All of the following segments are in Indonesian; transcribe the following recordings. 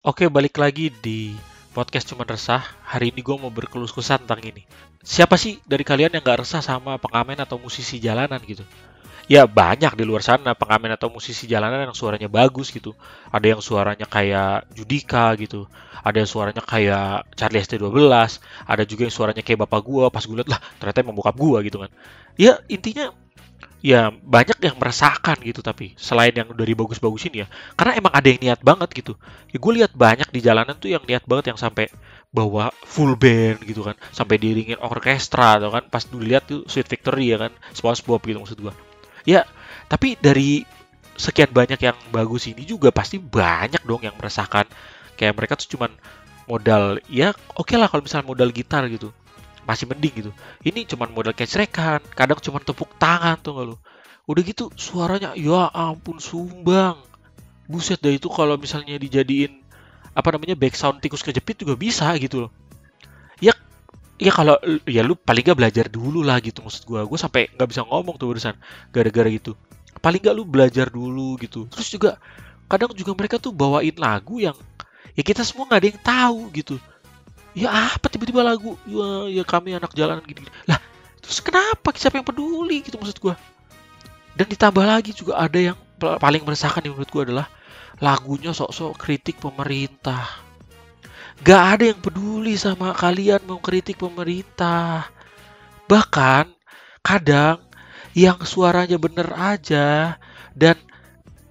Oke, balik lagi di podcast Cuman Resah. Hari ini gue mau berkeluh kesah tentang ini. Siapa sih dari kalian yang gak resah sama pengamen atau musisi jalanan gitu? Ya banyak di luar sana pengamen atau musisi jalanan yang suaranya bagus gitu. Ada yang suaranya kayak Judika gitu. Ada yang suaranya kayak Charlie ST12. Ada juga yang suaranya kayak bapak gue. Pas gue liat lah ternyata emang bokap gue gitu kan. Ya intinya ya banyak yang meresahkan gitu tapi selain yang dari bagus-bagusin ya karena emang ada yang niat banget gitu. Ya gue lihat banyak di jalanan tuh yang niat banget yang sampai bawa full band gitu kan sampai diringin orkestra atau kan pas dulu lihat tuh Sweet Victory ya kan SpongeBob gitu maksud gue ya tapi dari sekian banyak yang bagus ini juga pasti banyak dong yang meresahkan kayak mereka tuh cuman modal ya oke okay lah kalau misalnya modal gitar gitu masih mending gitu. Ini cuman modal kecrekan kadang cuman tepuk tangan tuh gak lu? Udah gitu suaranya ya ampun sumbang. Buset dah itu kalau misalnya dijadiin apa namanya back sound tikus kejepit juga bisa gitu loh. Ya ya kalau ya lu paling gak belajar dulu lah gitu maksud gua. Gue sampai nggak bisa ngomong tuh urusan gara-gara gitu. Paling gak lu belajar dulu gitu. Terus juga kadang juga mereka tuh bawain lagu yang ya kita semua nggak ada yang tahu gitu ya apa tiba-tiba lagu ya, ya kami anak jalanan gini, gini lah terus kenapa? Siapa yang peduli gitu maksud gue dan ditambah lagi juga ada yang paling meresahkan yang menurut gue adalah lagunya sok-sok kritik pemerintah. Gak ada yang peduli sama kalian mau kritik pemerintah. Bahkan kadang yang suaranya bener aja dan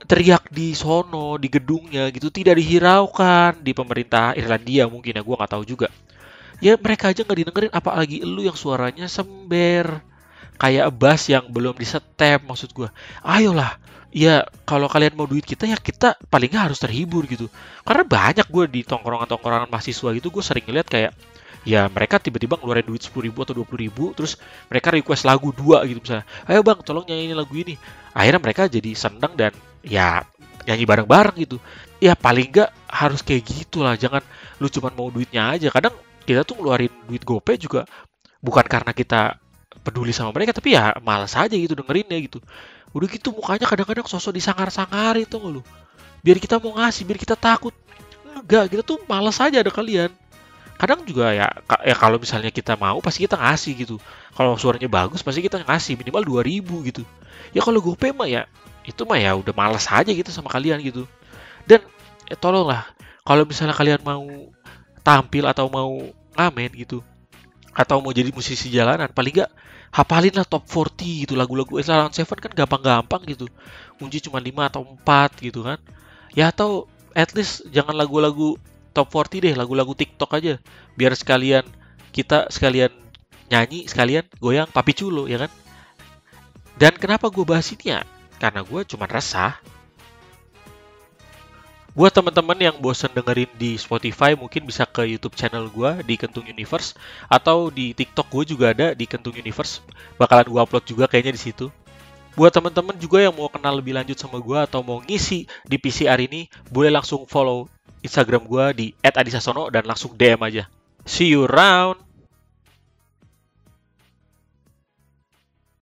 teriak di sono di gedungnya gitu tidak dihiraukan di pemerintah Irlandia mungkin ya gue nggak tahu juga. Ya mereka aja nggak didengerin apalagi lu yang suaranya sember kayak bass yang belum disetem maksud gue ayolah ya kalau kalian mau duit kita ya kita paling nggak harus terhibur gitu. Karena banyak gue di tongkrongan-tongkrongan mahasiswa gitu gue sering ngeliat kayak ya mereka tiba-tiba ngeluarin duit sepuluh ribu atau dua puluh ribu terus mereka request lagu dua gitu misalnya. Ayo bang tolong nyanyiin lagu ini. Akhirnya mereka jadi seneng dan ya nyanyi bareng-bareng gitu. Ya paling nggak harus kayak gitulah jangan lu cuma mau duitnya aja. Kadang kita tuh ngeluarin duit gope juga bukan karena kita peduli sama mereka tapi ya malas aja gitu dengerinnya gitu. Udah gitu mukanya kadang-kadang sosok disangar-sangar itu lu? Biar kita mau ngasih biar kita takut. Enggak kita tuh malas aja ada kalian kadang juga ya ya kalau misalnya kita mau pasti kita ngasih gitu. Kalau suaranya bagus pasti kita ngasih minimal 2000 gitu. Ya kalau GoPay mah ya itu mah ya udah malas aja gitu sama kalian gitu. Dan ya tolonglah kalau misalnya kalian mau tampil atau mau ngamen gitu atau mau jadi musisi jalanan paling gak hafalin lah top 40 gitu lagu-lagu. Eslalon Seven kan gampang-gampang gitu. Kunci cuma 5 atau 4 gitu kan. Ya atau at least jangan lagu-lagu top 40 deh lagu-lagu TikTok aja biar sekalian kita sekalian nyanyi sekalian goyang papi culo ya kan dan kenapa gue bahas ini ya karena gue cuma resah. Buat teman-teman yang bosan dengerin di Spotify, mungkin bisa ke YouTube channel gue di Kentung Universe atau di TikTok gue juga ada di Kentung Universe. Bakalan gue upload juga kayaknya di situ. Buat teman-teman juga yang mau kenal lebih lanjut sama gue atau mau ngisi di PCR ini, boleh langsung follow Instagram gue di @adisasono dan langsung DM aja. See you around.